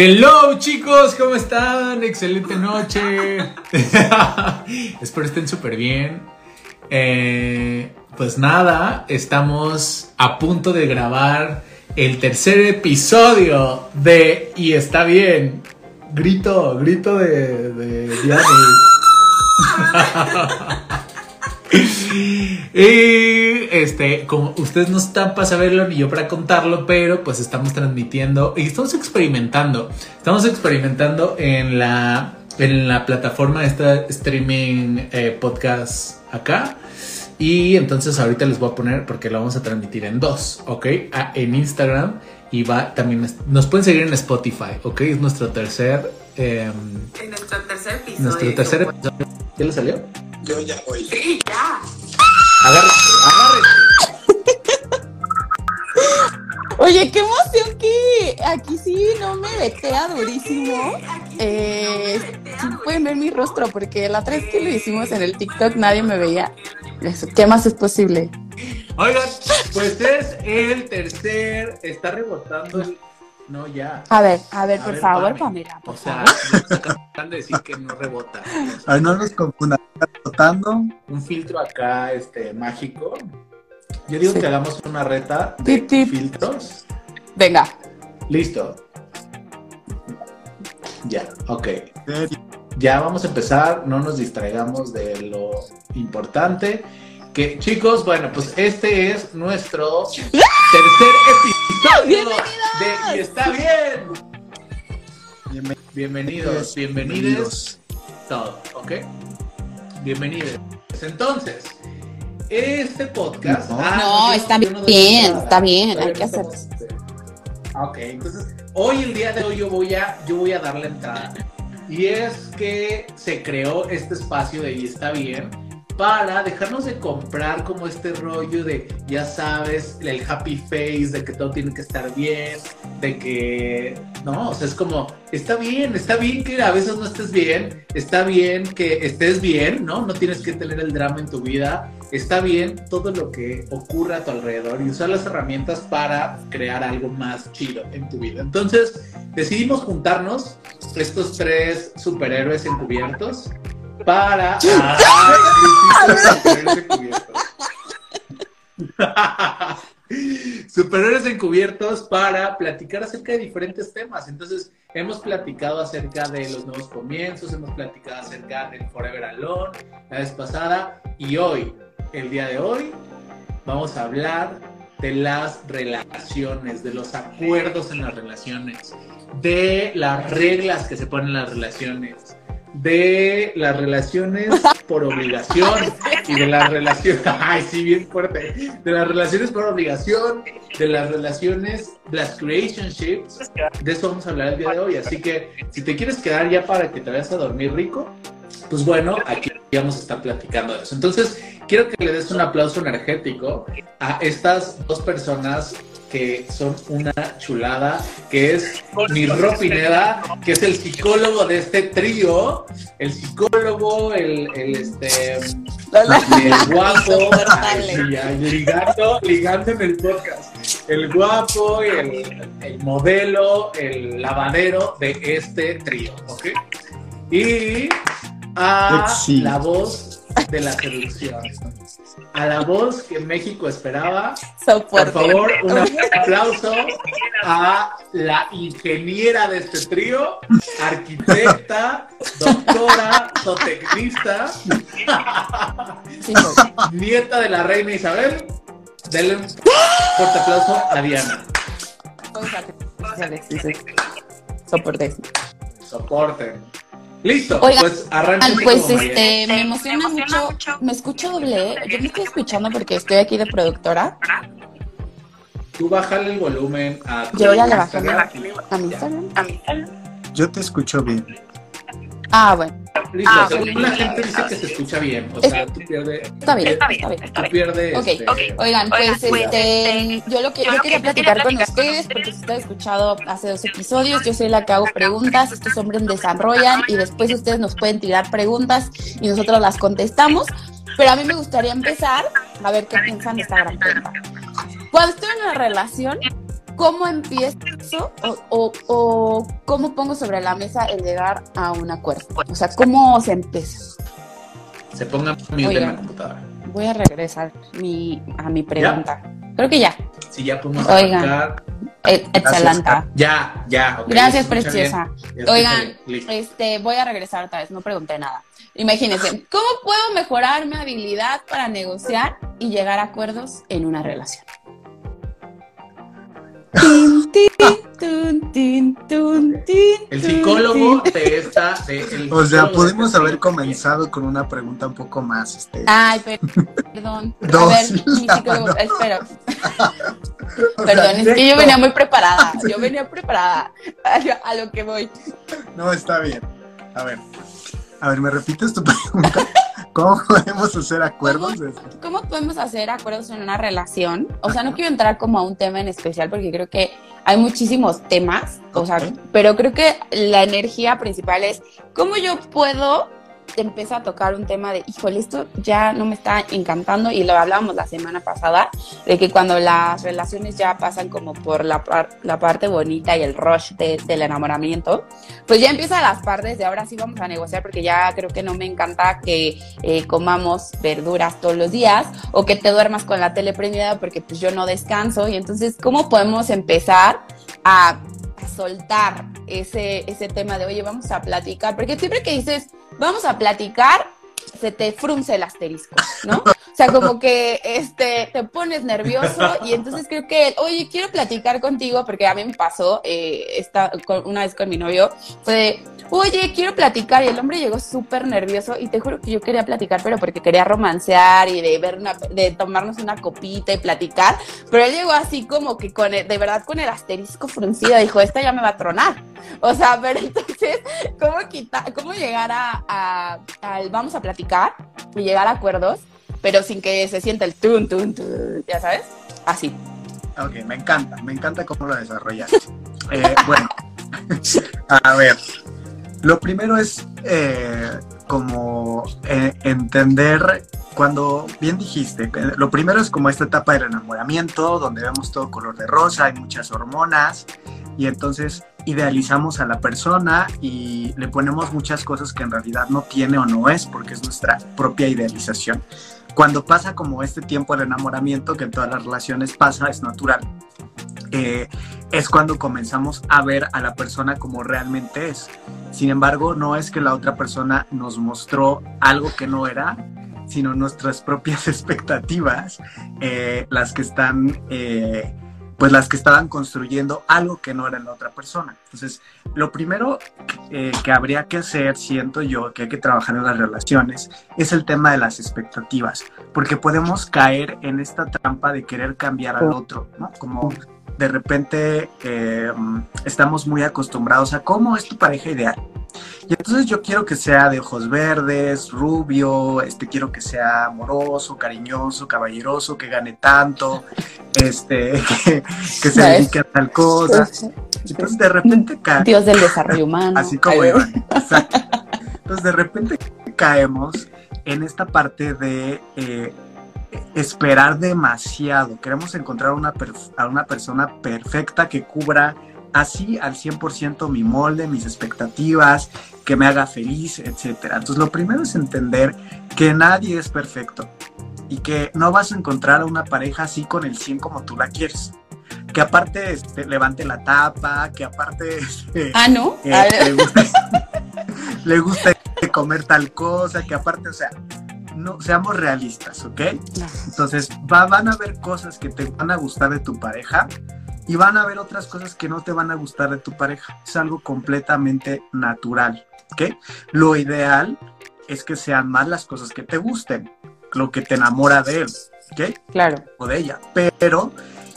Hello chicos, ¿cómo están? Excelente noche. Espero estén súper bien. Eh, pues nada, estamos a punto de grabar el tercer episodio de Y está bien. Grito, grito de, de. y este, como ustedes no están para saberlo ni yo para contarlo, pero pues estamos transmitiendo y estamos experimentando. Estamos experimentando en la, en la plataforma de esta streaming eh, podcast acá. Y entonces ahorita les voy a poner, porque lo vamos a transmitir en dos, ¿ok? Ah, en Instagram y va también, nos pueden seguir en Spotify, ¿ok? Es nuestro tercer... Eh, en nuestro tercer episodio. Nuestro tercer episodio. ¿Qué le salió? Yo ya voy. Sí, ya. Agárrate, agárrate. Oye, qué emoción que aquí sí no me vetea durísimo. Eh, sí pueden ver mi rostro porque la otra vez que lo hicimos en el TikTok nadie me veía. ¿Qué más es posible? Oigan, pues es el tercer, está rebotando el... No, ya. A ver, a ver, A por ver, favor, Pame. Pamela, por O sea, acaban de decir que no rebota. Ay, no nos confundan. ¿Está rotando? Un filtro acá, este, mágico. Yo digo Sí. que hagamos una reta de Tip, tip. filtros. Venga. Listo. Ya, ok. Ya vamos a empezar, no nos distraigamos de lo importante. Que chicos, bueno, pues este es nuestro tercer episodio de Y está bien. Bienven- Bienvenidos, bienvenidos todo, ¿ok? Bienvenidos. Entonces, este podcast. No. Está yo no doy bien, está bien, hay que no hacer estamos, este, Ok, entonces, hoy, el día de hoy, yo voy a, yo voy a dar la entrada. Y es que se creó este espacio de Y está bien para dejarnos de comprar como este rollo de, ya sabes, el happy face, de que todo tiene que estar bien, de que, no, o sea, es como, está bien, está bien que a veces no estés bien, está bien que estés bien, ¿no? No tienes que tener el drama en tu vida, está bien todo lo que ocurre a tu alrededor y usar las herramientas para crear algo más chido en tu vida. Entonces, decidimos juntarnos, estos tres superhéroes encubiertos, para... ¡Ay, superhéroes encubiertos! Superhéroes encubiertos para platicar acerca de diferentes temas. Entonces, hemos platicado acerca de los nuevos comienzos, hemos platicado acerca del Forever Alone la vez pasada y hoy, el día de hoy, vamos a hablar de las relaciones, de los acuerdos en las relaciones, de las reglas que se ponen en las relaciones, de las relaciones por obligación y de las relaciones, ay, sí, bien fuerte, de las relaciones por obligación, de las relaciones, las creationships, de eso vamos a hablar el día de hoy. Así que si te quieres quedar ya para que te vayas a dormir rico, pues bueno, aquí vamos a estar platicando de eso. Entonces, quiero que le des un aplauso energético a estas dos personas que son una chulada, que es mi Ro Pineda, que es el psicólogo de este trío, el psicólogo, el, el este, el guapo, ay, ligando, ligando en el podcast, el guapo, el, el modelo, el lavadero de este trío, ¿ok? Y a la voz de la seducción, a la voz que México esperaba. Por Soporte. favor, un aplauso a la ingeniera de este trío, arquitecta, doctora, zootecnista, nieta de la reina Isabel. Denle un fuerte aplauso a Diana. Sí. Soporte. Listo, Oigan, pues arranquen. Pues este, me emociona mucho. Me escucho doble. ¿eh? Yo me estoy escuchando porque estoy aquí de productora. Tú bájale el volumen a tu Yo ya le bajé Instagram. a mi Instagram. Yo te escucho bien. Ah, bueno. Listo, Ah, según la gente dice que se escucha bien. O sea, tú pierdes. Está bien, está bien. Tú pierdes. Ok, este, Oigan, pues Oigan, este, yo lo que yo quería platicar con ustedes, porque si ustedes han escuchado hace dos episodios, yo soy la que hago preguntas, estos hombres desarrollan y después ustedes nos pueden tirar preguntas y nosotros las contestamos. Pero a mí me gustaría empezar a ver qué piensan de esta gran pregunta. Cuando estoy en una relación, ¿cómo empiezo o, o- o cómo pongo sobre la mesa el llegar a un acuerdo? O sea, ¿cómo se empieza? Se ponga mute en la computadora. Voy a regresar mi, a mi pregunta. Creo que ya. Si ya podemos Oigan. Eh, Excelente. Ya, ya. Gracias, preciosa. Oigan, este, voy a regresar otra vez, no pregunté nada. Imagínense, ¿cómo puedo mejorar mi habilidad para negociar y llegar a acuerdos en una relación? Tin, tin, tun, tin, tun, tin, El psicólogo tin. de esta. de- el O sea, pudimos haber comenzado con una pregunta un poco más, este. Ay, per- perdón. A ver, mi la psicólogo, sea, Perdón, es que yo venía muy preparada. Yo venía preparada a lo- a lo que voy. No, está bien. A ver. A ver, ¿me repites tu pregunta? ¿Cómo podemos hacer acuerdos? ¿Cómo podemos hacer acuerdos en una relación? O sea, no quiero entrar como a un tema en especial porque creo que hay muchísimos temas, o sea, pero creo que la energía principal es cómo yo puedo empezar a tocar un tema de, híjole, esto ya no me está encantando y lo hablábamos la semana pasada, de que cuando las relaciones ya pasan como por la, la parte bonita y el rush de- del enamoramiento, pues ya empiezan las partes de ahora sí vamos a negociar porque ya creo que no me encanta que eh, comamos verduras todos los días o que te duermas con la tele prendida porque pues yo no descanso y entonces cómo podemos empezar a, soltar ese, ese tema de oye vamos a platicar porque siempre que dices vamos a platicar se te frunce el asterisco, ¿no? O sea, como que este, te pones nervioso y entonces creo que, oye, quiero platicar contigo porque a mí me pasó eh, esta, con- una vez con mi novio, fue oye, quiero platicar y el hombre llegó súper nervioso y te juro que yo quería platicar, pero porque quería romancear y de ver de tomarnos una copita y platicar, pero él llegó así como que con el- de verdad con el asterisco fruncido, dijo, esta ya me va a tronar. O sea, pero entonces, ¿cómo quitar, cómo llegar a, a- al vamos a platicar y llegar a acuerdos, pero sin que se sienta el tun, tun, tun, ya sabes? Así. Ok, me encanta, me encanta cómo lo desarrollaste. Eh, bueno, a ver, lo primero es eh, como eh, entender, cuando bien dijiste, lo primero es como esta etapa del enamoramiento, donde vemos todo color de rosa, hay muchas hormonas, y entonces idealizamos a la persona y le ponemos muchas cosas que en realidad no tiene o no es, porque es nuestra propia idealización. Cuando pasa como este tiempo del enamoramiento, que en todas las relaciones pasa, es natural, eh, es cuando comenzamos a ver a la persona como realmente es. Sin embargo, no es que la otra persona nos mostró algo que no era, sino nuestras propias expectativas, eh, las que están, eh, pues las que estaban construyendo algo que no era en la otra persona. Entonces, lo primero eh, que habría que hacer, siento yo, que hay que trabajar en las relaciones, es el tema de las expectativas, porque podemos caer en esta trampa de querer cambiar al otro, ¿no? Como de repente eh, estamos muy acostumbrados a cómo es tu pareja ideal. Y entonces yo quiero que sea de ojos verdes, rubio, este, quiero que sea amoroso, cariñoso, caballeroso, que gane tanto, este, que, que se dedique a tal cosa. Entonces de repente cae, Dios del desarrollo humano. así como Iván. Entonces de repente caemos en esta parte de eh, esperar demasiado. Queremos encontrar una a una persona perfecta que cubra así al 100% mi molde, mis expectativas, que me haga feliz, etcétera. Entonces lo primero es entender que nadie es perfecto y que no vas a encontrar a una pareja así con el 100 como tú la quieres. Que aparte este, levante la tapa, que aparte este, Ah, ¿no? eh, le gusta le gusta comer tal cosa, que aparte, o sea, no seamos realistas, ¿ok? Entonces, va- van a haber cosas que te van a gustar de tu pareja y van a haber otras cosas que no te van a gustar de tu pareja. Es algo completamente natural, ¿ok? Lo ideal es que sean más las cosas que te gusten, lo que te enamora de él, ¿ok? Claro. o de ella, pero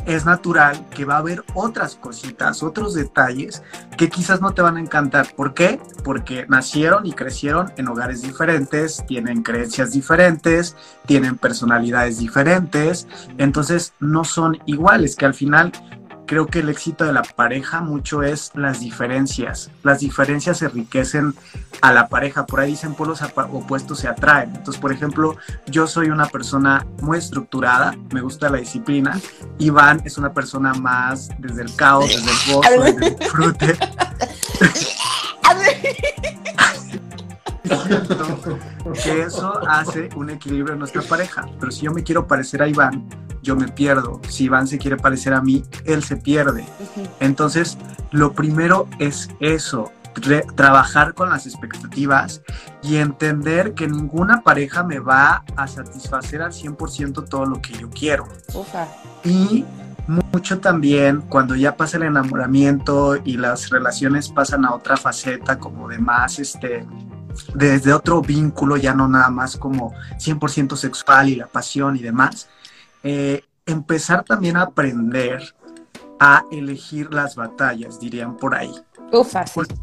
es natural que va a haber otras cositas, otros detalles que quizás no te van a encantar. ¿Por qué? Porque nacieron y crecieron en hogares diferentes, tienen creencias diferentes, tienen personalidades diferentes, entonces no son iguales, que al final creo que el éxito de la pareja mucho es las diferencias. Las diferencias enriquecen a la pareja. Por ahí dicen polos opuestos se atraen. Entonces, por ejemplo, yo soy una persona muy estructurada, me gusta la disciplina. Iván es una persona más desde el caos, desde el gozo, desde el disfrute. que eso hace un equilibrio en nuestra pareja. Pero si yo me quiero parecer a Iván, yo me pierdo. Si Iván se quiere parecer a mí, él se pierde. Entonces, lo primero es eso, trabajar con las expectativas y entender que ninguna pareja me va a satisfacer al 100% todo lo que yo quiero. Y mucho también cuando ya pasa el enamoramiento y las relaciones pasan a otra faceta como de más este desde otro vínculo, ya no nada más como 100% sexual y la pasión y demás, eh, empezar también a aprender a elegir las batallas, dirían por ahí. Porque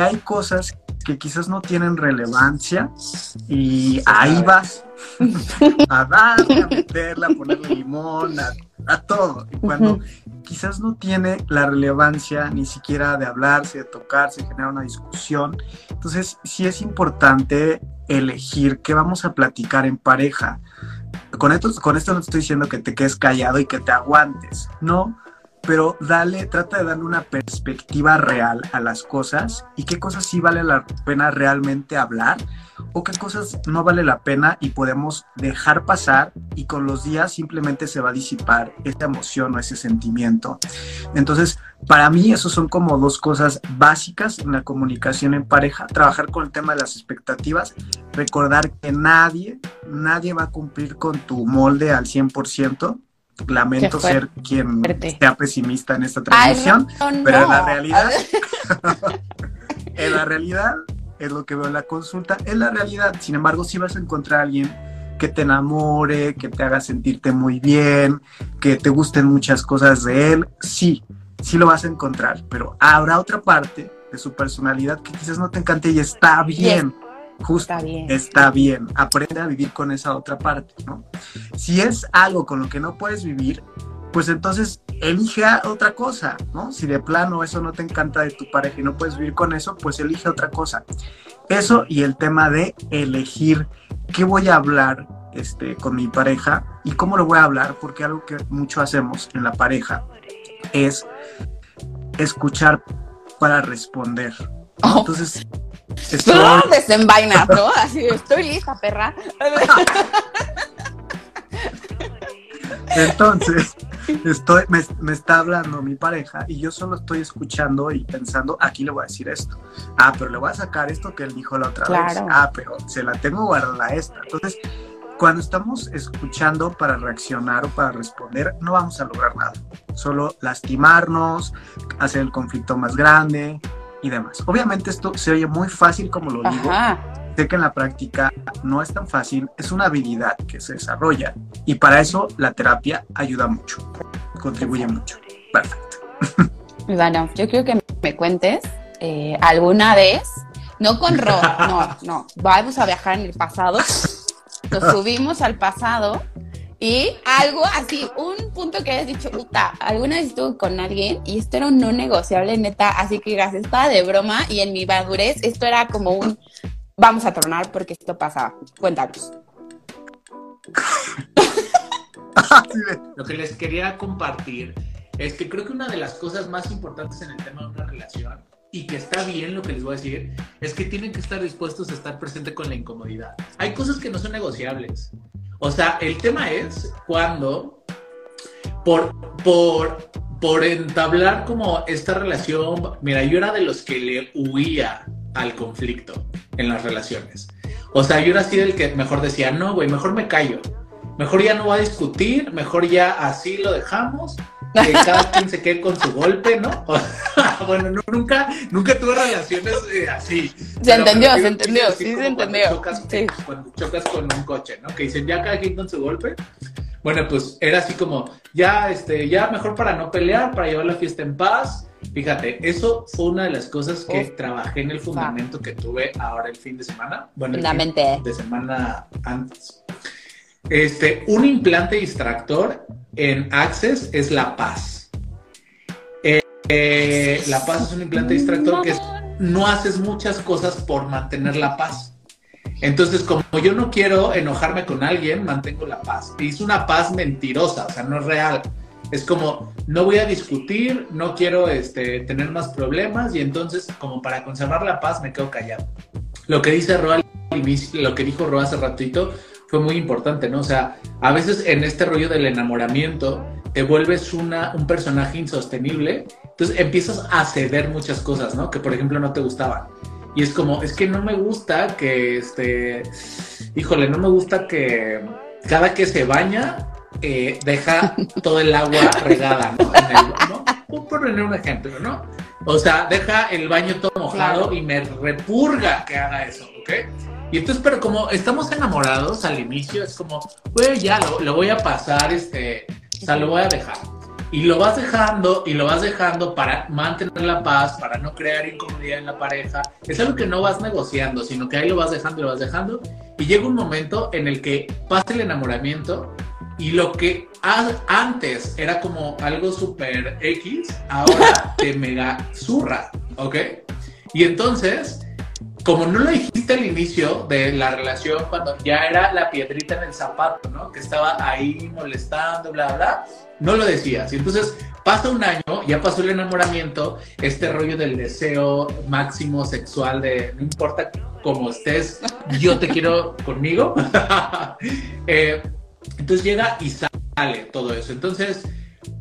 hay cosas que quizás no tienen relevancia y ahí vas a darle, a meterla, a ponerle limón, a, todo. Y cuando quizás no tiene la relevancia ni siquiera de hablarse, de tocarse, generar una discusión, entonces sí es importante elegir qué vamos a platicar en pareja. Con esto, con esto no estoy diciendo que te quedes callado y que te aguantes, no, pero dale, trata de darle una perspectiva real a las cosas y qué cosas sí vale la pena realmente hablar o qué cosas no vale la pena y podemos dejar pasar y con los días simplemente se va a disipar esa emoción o ese sentimiento. Entonces, para mí, eso son como dos cosas básicas en la comunicación en pareja, trabajar con el tema de las expectativas, recordar que nadie, nadie va a cumplir con tu molde al 100%. Lamento ser quien sea pesimista en esta transmisión, pero en la realidad, en la realidad, es lo que veo en la consulta, es la realidad. Sin embargo, si vas a encontrar a alguien que te enamore, que te haga sentirte muy bien, que te gusten muchas cosas de él, sí, sí lo vas a encontrar, pero habrá otra parte de su personalidad que quizás no te encante y está bien. Justo, está bien. está bien. Aprende a vivir con esa otra parte, ¿no? Si es algo con lo que no puedes vivir, pues entonces elige otra cosa, ¿no? Si de plano eso no te encanta de tu pareja y no puedes vivir con eso, pues elige otra cosa. Eso y el tema de elegir qué voy a hablar este, con mi pareja y cómo lo voy a hablar, porque algo que mucho hacemos en la pareja es escuchar para responder. Oh. Estoy... No, desenvaina, ¿no? Así, estoy lista, perra. Entonces, estoy, me, está hablando mi pareja y yo solo estoy escuchando y pensando, aquí le voy a decir esto. Ah, pero le voy a sacar esto que él dijo la otra vez. Ah, pero se la tengo guardada esta. Entonces, cuando estamos escuchando para reaccionar o para responder, no vamos a lograr nada. Solo lastimarnos, hacer el conflicto más grande y demás. Obviamente esto se oye muy fácil como lo digo, sé que en la práctica no es tan fácil, es una habilidad que se desarrolla y para eso la terapia ayuda mucho, contribuye mucho. Perfecto. Bueno, yo creo que me cuentes eh, alguna vez, no con Ro, no, no, vamos a viajar en el pasado, nos subimos al pasado y algo así, un punto que hayas dicho, puta, alguna vez estuve con alguien y esto era un no negociable, neta, así que gracias, estaba de broma y en mi madurez esto era como un, vamos a tronar porque esto pasaba. Cuéntanos. Lo que les quería compartir es que creo que una de las cosas más importantes en el tema de una relación y que está bien lo que les voy a decir, es que tienen que estar dispuestos a estar presente con la incomodidad. Hay cosas que no son negociables. O sea, el tema es cuando por, por, por entablar como esta relación, mira, yo era de los que le huía al conflicto en las relaciones. O sea, yo era así del que mejor decía, no, güey, mejor me callo. Mejor ya no va a discutir, mejor ya así lo dejamos, que cada quien se quede con su golpe, ¿no? bueno, nunca, nunca tuve relaciones eh, así. Se entendió, se entendió, sí se entendió. Chocas, Cuando chocas con un coche, ¿no? Que dicen ya cada quien con su golpe. Bueno, pues era así como, ya, este, ya mejor para no pelear, para llevar la fiesta en paz, Fíjate, eso fue una de las cosas que trabajé en el fundamento que tuve ahora el fin de semana. Bueno, el fin de semana antes. Este, un implante distractor en Access es la paz. eh, la paz es un implante distractor que no haces muchas cosas por mantener la paz. Entonces, como yo no quiero enojarme con alguien, mantengo la paz. Y es una paz mentirosa, o sea, no es real. Es como, no voy a discutir, no quiero este, tener más problemas y entonces, como para conservar la paz, me quedo callado. Lo que dice Roa lo que dijo Roa hace ratito, fue muy importante, ¿no? O sea, a veces en este rollo del enamoramiento te vuelves una, un personaje insostenible, entonces empiezas a ceder muchas cosas, ¿no? Que por ejemplo no te gustaban. Y es como, es que no me gusta que, este, híjole, no me gusta que cada que se baña eh, deja todo el agua regada, ¿no? En el, ¿no? Por poner un ejemplo, ¿no? O sea, deja el baño todo mojado Claro. y me repurga que haga eso, ¿ok? Y entonces, pero como estamos enamorados al inicio, es como, güey, ya lo, lo voy a pasar, este, o sea, lo voy a dejar. Y lo vas dejando y lo vas dejando para mantener la paz, para no crear incomodidad en la pareja. Es algo que no vas negociando, sino que ahí lo vas dejando y lo vas dejando. Y llega un momento en el que pasa el enamoramiento y lo que antes era como algo súper X, ahora te mega zurra, ¿ok? Y entonces, como no lo dijiste al inicio de la relación, cuando ya era la piedrita en el zapato, ¿no? Que estaba ahí molestando, bla, bla, no lo decías. Y entonces pasa un año, ya pasó el enamoramiento, este rollo del deseo máximo sexual de no importa cómo estés, yo te quiero conmigo. Eh, entonces llega y sale todo eso. Entonces,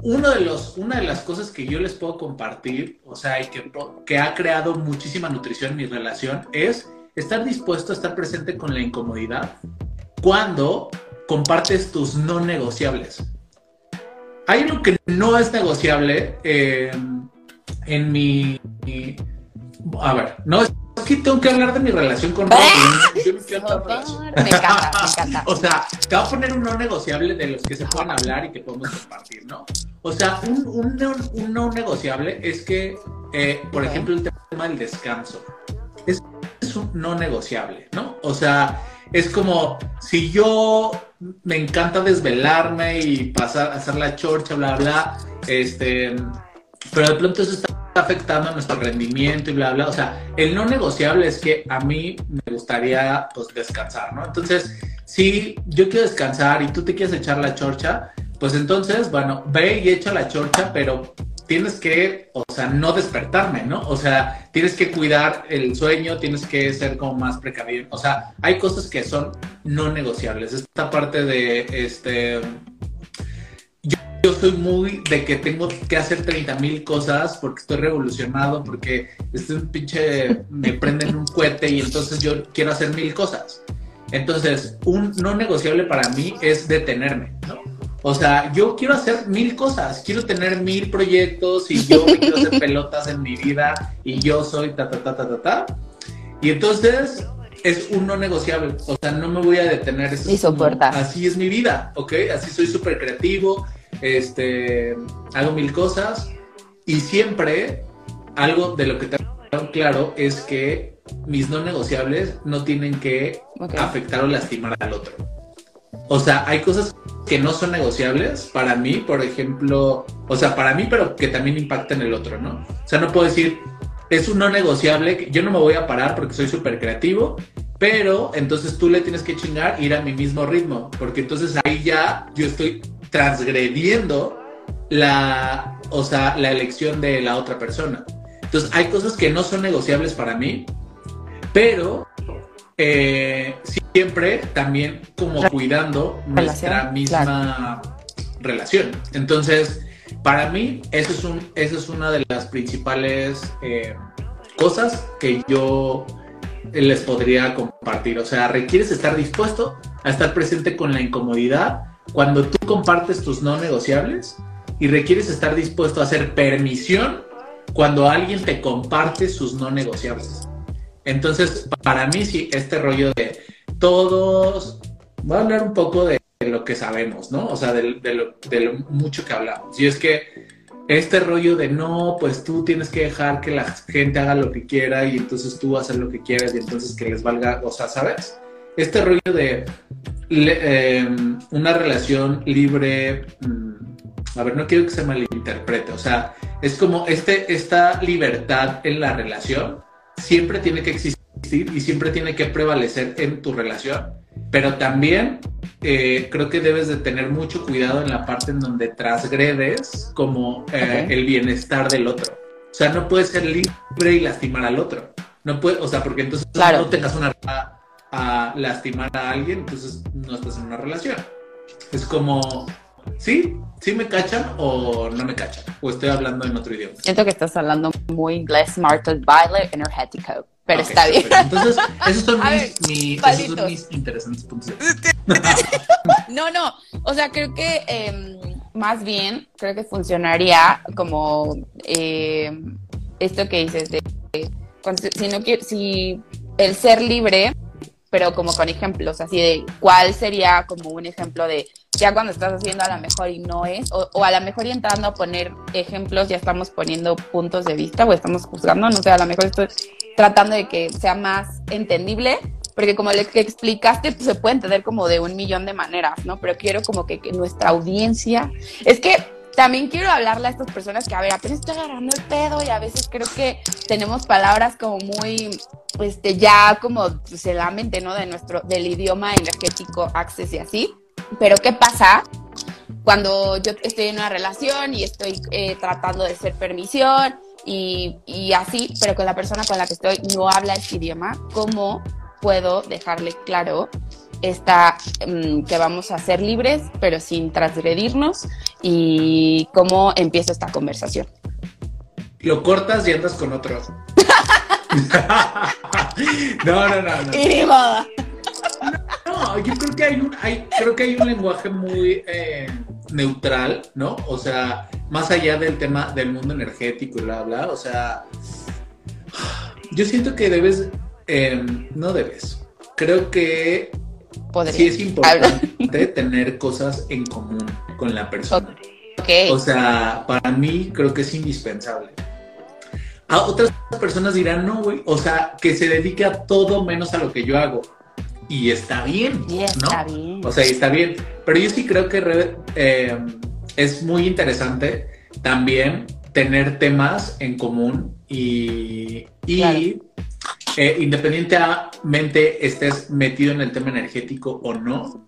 uno de los, una de las cosas que yo les puedo compartir, o sea, y que, que ha creado muchísima nutrición en mi relación, es estar dispuesto a estar presente con la incomodidad cuando compartes tus no negociables. Hay algo que no es negociable eh, en mi, mi- A ver, no es que tengo que hablar de mi relación con Rob. Yo no quiero hablar de relación. Me encanta, me encanta. O sea, te voy a poner un no negociable de los que se pueden hablar y que podemos compartir, ¿no? O sea, un, un no, un no negociable es que, eh, por ejemplo, el tema del descanso. Es, es un no negociable, ¿no? O sea, es como si yo me encanta desvelarme y pasar, hacer la chorcha, bla, bla, este, pero de pronto eso está afectando nuestro rendimiento y bla, bla. O sea, el no negociable es que a mí me gustaría, pues, descansar, ¿no? Entonces, si yo quiero descansar y tú te quieres echar la chorcha, pues entonces, bueno, ve y echa la chorcha, pero tienes que, o sea, no despertarme, ¿no? O sea, tienes que cuidar el sueño, tienes que ser como más precavido. O sea, hay cosas que son no negociables. Esta parte de, este, yo, soy muy de que tengo que hacer 30 mil cosas porque estoy revolucionado, porque este un pinche, me prenden un cohete y entonces yo quiero hacer mil cosas. Entonces, un no negociable para mí es detenerme, ¿no? O sea, yo quiero hacer mil cosas, quiero tener mil proyectos y yo me quiero hacer pelotas en mi vida y yo soy ta, ta, ta, ta, ta, ta. Y entonces es un no negociable, o sea, no me voy a detener. Eso como- soportar. así es mi vida, ¿ok? Así soy súper creativo, este, hago mil cosas y siempre algo de lo que tengo claro es que mis no negociables no tienen que afectar o lastimar al otro. O sea, hay cosas que no son negociables para mí, por ejemplo, o sea, para mí, pero que también impactan el otro, ¿no? O sea, no puedo decir, es un no negociable, yo no me voy a parar porque soy súper creativo, pero entonces tú le tienes que chingar ir a mi mismo ritmo, porque entonces ahí ya yo estoy transgrediendo la, o sea, la elección de la otra persona. Entonces hay cosas que no son negociables para mí, pero eh, siempre también como cuidando nuestra misma relación. Entonces, para mí, eso es, un, eso es una de las principales eh, cosas que yo les podría compartir. O sea, requieres estar dispuesto a estar presente con la incomodidad cuando tú compartes tus no negociables y requieres estar dispuesto a hacer permisión cuando alguien te comparte sus no negociables. Entonces, para mí sí, este rollo de todos, voy a hablar un poco de lo que sabemos, ¿no? O sea, de, de lo, de lo mucho que hablamos. Y es que este rollo de no, pues tú tienes que dejar que la gente haga lo que quiera y entonces tú hacer lo que quieras y entonces que les valga, o sea, ¿sabes? Este rollo de le- eh, una relación libre, mm, a ver, no quiero que se malinterprete, o sea, es como este, esta libertad en la relación siempre tiene que existir y siempre tiene que prevalecer en tu relación, pero también eh, creo que debes de tener mucho cuidado en la parte en donde transgredes como eh, el bienestar del otro. O sea, no puedes ser libre y lastimar al otro. No puede, o sea, porque entonces Claro. no tengas una a, lastimar a alguien, entonces no estás en una relación. Es como, sí, sí me cachan o no me cachan, o estoy hablando en otro idioma. Siento que estás hablando muy inglés, Marta Baile, energético. Pero está bien. Entonces, esos son, mis, ver, esos son mis interesantes puntos No, no. O sea, creo que eh, más bien, creo que funcionaría como eh, esto que dices de, si no si el ser libre, pero como con ejemplos, así de cuál sería como un ejemplo de ya cuando estás haciendo a lo mejor y no es, o, o a lo mejor y entrando a poner ejemplos, ya estamos poniendo puntos de vista o estamos juzgando, no sé, a lo mejor estoy tratando de que sea más entendible, porque como le explicaste, pues se puede entender como de un millón de maneras, ¿no? Pero quiero como que, que nuestra audiencia, es que también quiero hablarle a estas personas que, a ver, apenas estoy agarrando el pedo y a veces creo que tenemos palabras como muy, este, ya como en la mente, ¿no? De nuestro, del idioma energético, access y así. Pero ¿qué pasa cuando yo estoy en una relación y estoy eh, tratando de ser permisión y, y así, pero con la persona con la que estoy no habla ese idioma? ¿Cómo puedo dejarle claro esta, mm, que vamos a ser libres, pero sin transgredirnos? ¿Y cómo empiezo esta conversación? Lo cortas y andas con otro. no, no, no, no. Y modo. No, yo creo que hay un, hay, creo que hay un lenguaje muy eh, neutral, ¿no? O sea, más allá del tema del mundo energético y bla, bla, o sea, yo siento que debes, eh, no debes, creo que Podría. sí es importante tener cosas en común con la persona. Ok. O sea, para mí creo que es indispensable. A otras personas dirán, no, güey, o sea, que se dedique a todo menos a lo que yo hago. Y está bien, Y está ¿no? bien. O sea, y está bien. Pero yo sí creo que eh, es muy interesante también tener temas en común y, y Claro. Eh, independientemente estés metido en el tema energético o no,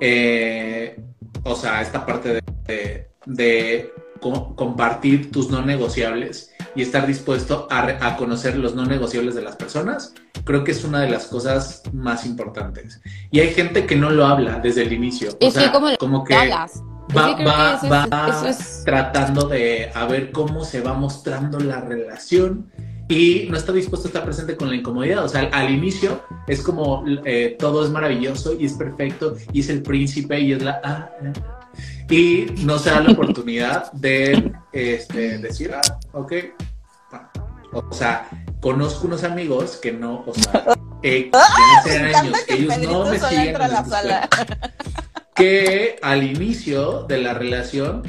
eh, o sea, esta parte de, de- de co- compartir tus no negociables y estar dispuesto a, conocer los no negociables de las personas, creo que es una de las cosas más importantes. Y hay gente que no lo habla desde el inicio. O Es que sea, como que hablas. Va, que creo va- que eso es- va eso es- tratando de a ver cómo se va mostrando la relación y no está dispuesto a estar presente con la incomodidad. O sea, al, al inicio es como eh, todo es maravilloso y es perfecto y es el príncipe y es la... ah, ah, y no se da la oportunidad de este, decir, ah, ok. O sea, conozco unos amigos que no, o sea, eh, años que ellos no me siguen que al inicio de la relación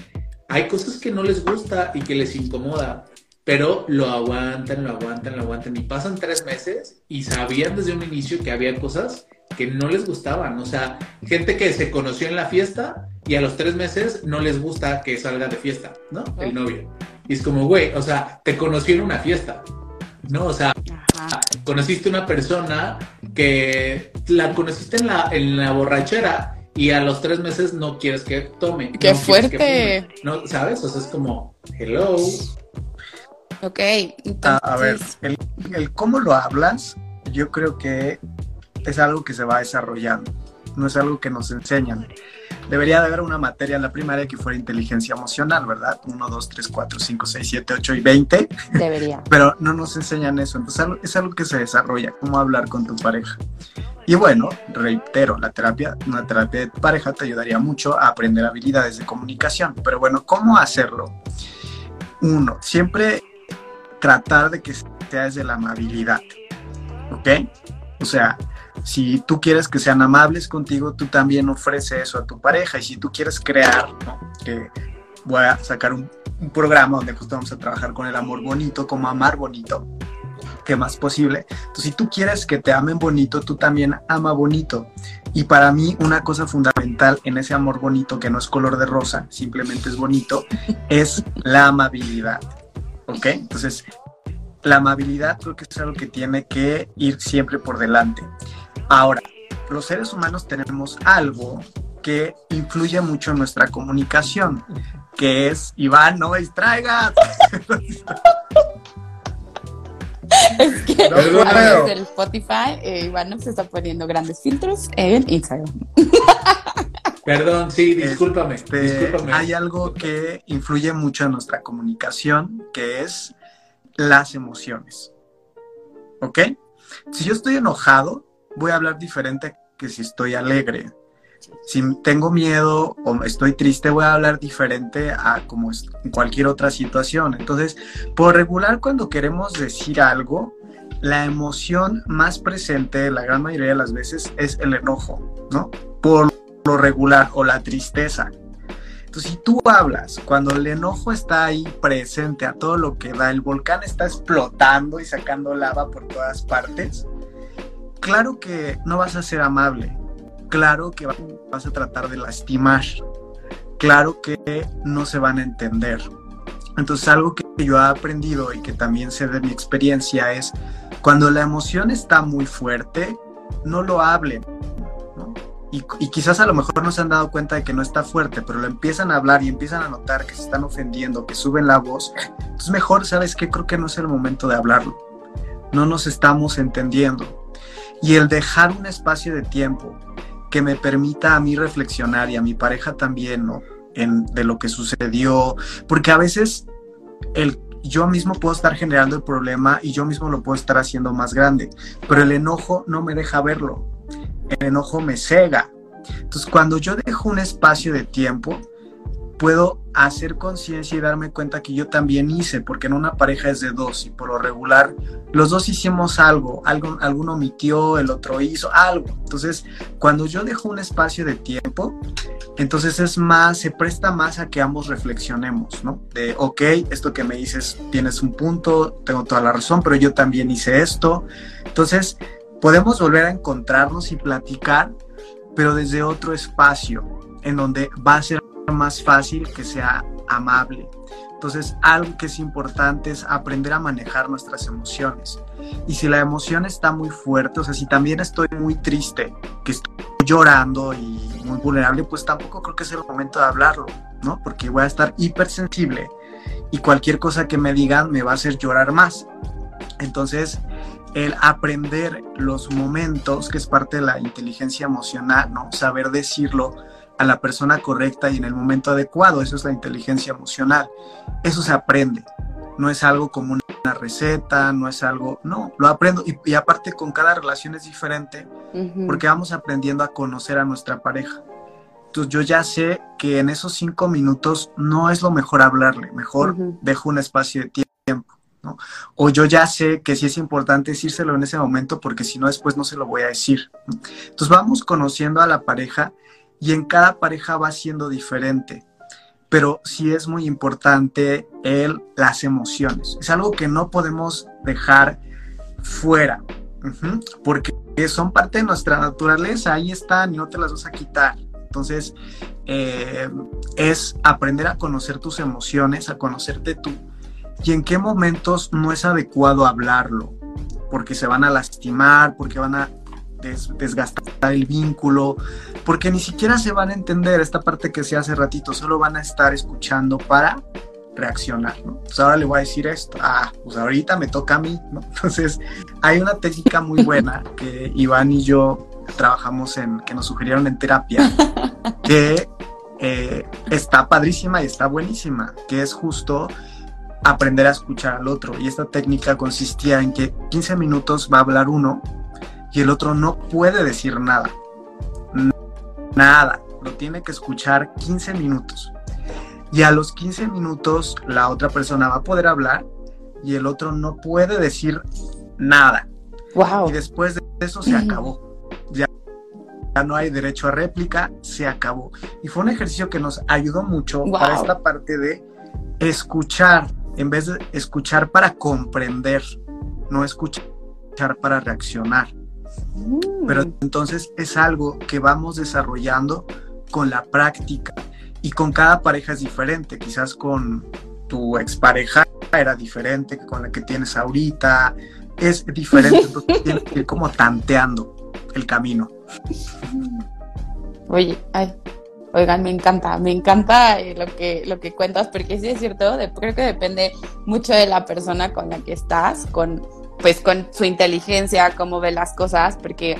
hay cosas que no les gusta y que les incomoda, pero lo aguantan, lo aguantan, lo aguantan y pasan tres meses y sabían desde un inicio que había cosas que no les gustaban, o sea, gente que se conoció en la fiesta y a los tres meses no les gusta que salga de fiesta, ¿no? El novio. Y es como, güey, o sea, te conocí en una fiesta, ¿no? O sea, Ajá. conociste una persona que la conociste en la, en la borrachera y a los tres meses no quieres que tome. ¡Qué no que fuerte! fume, ¿No? ¿Sabes? O sea, es como, hello. Ok. Entonces, A, a ver, el, el cómo lo hablas, yo creo que es algo que se va desarrollando, no es algo que nos enseñan. Debería de haber una materia en la primaria que fuera inteligencia emocional, ¿verdad? 1, 2, 3, 4, 5, 6, 7, 8 y 20, debería. pero no nos enseñan eso. Entonces es algo que se desarrolla, cómo hablar con tu pareja. Y bueno, reitero, la terapia, una terapia de pareja te ayudaría mucho a aprender habilidades de comunicación. Pero bueno, ¿cómo hacerlo? Uno, siempre tratar de que sea desde la amabilidad. ¿Ok? O sea, si tú quieres que sean amables contigo, tú también ofrece eso a tu pareja. Y si tú quieres crear, ¿no? que voy a sacar un, un programa donde justo vamos a trabajar con el amor bonito, como amar bonito. que más posible. Entonces, si tú quieres que te amen bonito, tú también ama bonito. Y para mí una cosa fundamental en ese amor bonito, que no es color de rosa, simplemente es bonito, es la amabilidad. ¿Ok? Entonces, la amabilidad creo que es algo que tiene que ir siempre por delante. Ahora, los seres humanos tenemos algo que influye mucho en nuestra comunicación, que es, Iván, no me distraigas. Es que No a puedo. través del Spotify, eh, Iván se está poniendo grandes filtros en Instagram. Perdón, sí, discúlpame. Este, discúlpame. hay algo que influye mucho en nuestra comunicación, que es las emociones. ¿Ok? Si yo estoy enojado, voy a hablar diferente que si estoy alegre. Si tengo miedo o estoy triste, voy a hablar diferente a como en cualquier otra situación. Entonces, por regular, cuando queremos decir algo, la emoción más presente, la gran mayoría de las veces, es el enojo, ¿no? Por lo regular, o la tristeza. Entonces, si tú hablas cuando el enojo está ahí presente a todo lo que da, el volcán está explotando y sacando lava por todas partes, claro que no vas a ser amable, claro que vas a tratar de lastimar, claro que no se van a entender. Entonces algo que yo he aprendido y que también sé de mi experiencia es cuando la emoción está muy fuerte, no lo hablen. Y, y quizás a lo mejor no se han dado cuenta de que no está fuerte, pero lo empiezan a hablar y empiezan a notar que se están ofendiendo, que suben la voz. Entonces mejor, ¿sabes qué? Creo que no es el momento de hablarlo. No nos estamos entendiendo. Y el dejar un espacio de tiempo que me permita a mí reflexionar y a mi pareja también, ¿no? En, de lo que sucedió, porque a veces el, yo mismo puedo estar generando el problema y yo mismo lo puedo estar haciendo más grande, pero el enojo no me deja verlo, el enojo me cega. Entonces, cuando yo dejo un espacio de tiempo, puedo hacer conciencia y darme cuenta que yo también hice, porque en una pareja es de dos y por lo regular los dos hicimos algo, algo alguno omitió, el otro hizo algo. Entonces, cuando yo dejo un espacio de tiempo, entonces es más, se presta más a que ambos reflexionemos, ¿no? De, ok, esto que me dices, tienes un punto, tengo toda la razón, pero yo también hice esto. Entonces, podemos volver a encontrarnos y platicar, pero desde otro espacio, en donde va a ser más fácil que sea amable. Entonces, algo que es importante es aprender a manejar nuestras emociones. Y si la emoción está muy fuerte, o sea, si también estoy muy triste, que estoy llorando y muy vulnerable, pues tampoco creo que sea el momento de hablarlo, ¿no? Porque voy a estar hipersensible y cualquier cosa que me digan me va a hacer llorar más. Entonces, el aprender los momentos, que es parte de la inteligencia emocional, ¿no? Saber decirlo a la persona correcta y en el momento adecuado, eso es la inteligencia emocional. Eso se aprende, no es algo como una receta, no es algo, no, lo aprendo y, y aparte con cada relación es diferente porque vamos aprendiendo a conocer a nuestra pareja. Entonces yo ya sé que en esos cinco minutos no es lo mejor hablarle, mejor Ujú. dejo un espacio de tiempo. O yo ya sé que sí es importante decírselo en ese momento porque si no después no se lo voy a decir. Entonces vamos conociendo a la pareja y en cada pareja va siendo diferente. Pero sí es muy importante el, las emociones. Es algo que no podemos dejar fuera. Porque son parte de nuestra naturaleza, ahí están y no te las vas a quitar. Entonces, eh, es aprender a conocer tus emociones, a conocerte tú y en qué momentos no es adecuado hablarlo, porque se van a lastimar, porque van a des- desgastar el vínculo, porque ni siquiera se van a entender esta parte que se hace ratito, solo van a estar escuchando para reaccionar, ¿no? Entonces ahora le voy a decir esto, ah, pues ahorita me toca a mí, ¿no? Entonces hay una técnica muy buena que Iván y yo trabajamos en, que nos sugirieron en terapia, que eh, está padrísima y está buenísima, que es justo aprender a escuchar al otro. Y esta técnica consistía en que 15 minutos va a hablar uno y el otro no puede decir nada. Nada. Lo tiene que escuchar 15 minutos. Y a los 15 minutos la otra persona va a poder hablar y el otro no puede decir nada. Wow. Y después de eso se acabó. Ya, ya no hay derecho a réplica, se acabó. Y fue un ejercicio que nos ayudó mucho Wow. para esta parte de escuchar, en vez de escuchar para comprender. no escuchar para reaccionar. Pero Mm. entonces es algo que vamos desarrollando con la práctica y con cada pareja es diferente. Quizás con tu expareja era diferente que con la que tienes ahorita. Es diferente, entonces tienes que ir como tanteando el camino. Oye, ay, oigan, me encanta, me encanta eh, lo que, lo que cuentas, porque sí es cierto, de- creo que depende mucho de la persona con la que estás, con, pues con su inteligencia, cómo ve las cosas, porque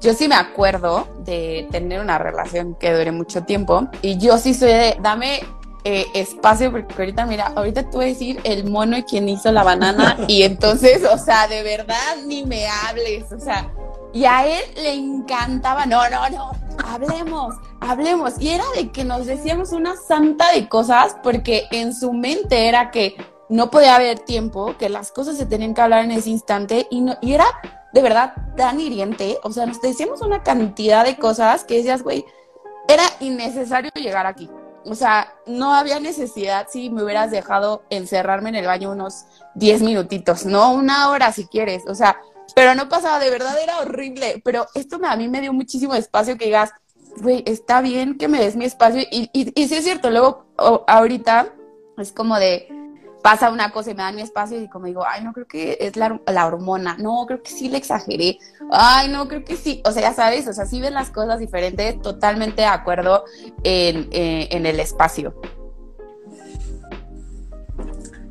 yo sí me acuerdo de tener una relación que dure mucho tiempo, y yo sí soy de, dame eh, espacio, porque ahorita, mira, ahorita te voy a decir el mono y quien hizo la banana, y entonces, o sea, de verdad, ni me hables, o sea, y a él le encantaba, no, no, no, hablemos, hablemos. Y era de que nos decíamos una santa de cosas porque en su mente era que no podía haber tiempo, que las cosas se tenían que hablar en ese instante y, no, y era de verdad tan hiriente. O sea, nos decíamos una cantidad de cosas que decías, güey, era innecesario llegar aquí. O sea, no había necesidad si me hubieras dejado encerrarme en el baño unos 10 minutitos, no una hora si quieres. O sea, pero no pasaba, de verdad era horrible. Pero esto me, a mí me dio muchísimo espacio que digas, güey, está bien que me des mi espacio. Y, y, sí es cierto, luego ahorita es como de, pasa una cosa y me dan mi espacio y como digo, ay, no creo que es la, la hormona, no, creo que sí le exageré, ay, no, creo que sí, o sea, ya sabes, o sea, sí ven las cosas diferentes, totalmente de acuerdo en, eh, en el espacio.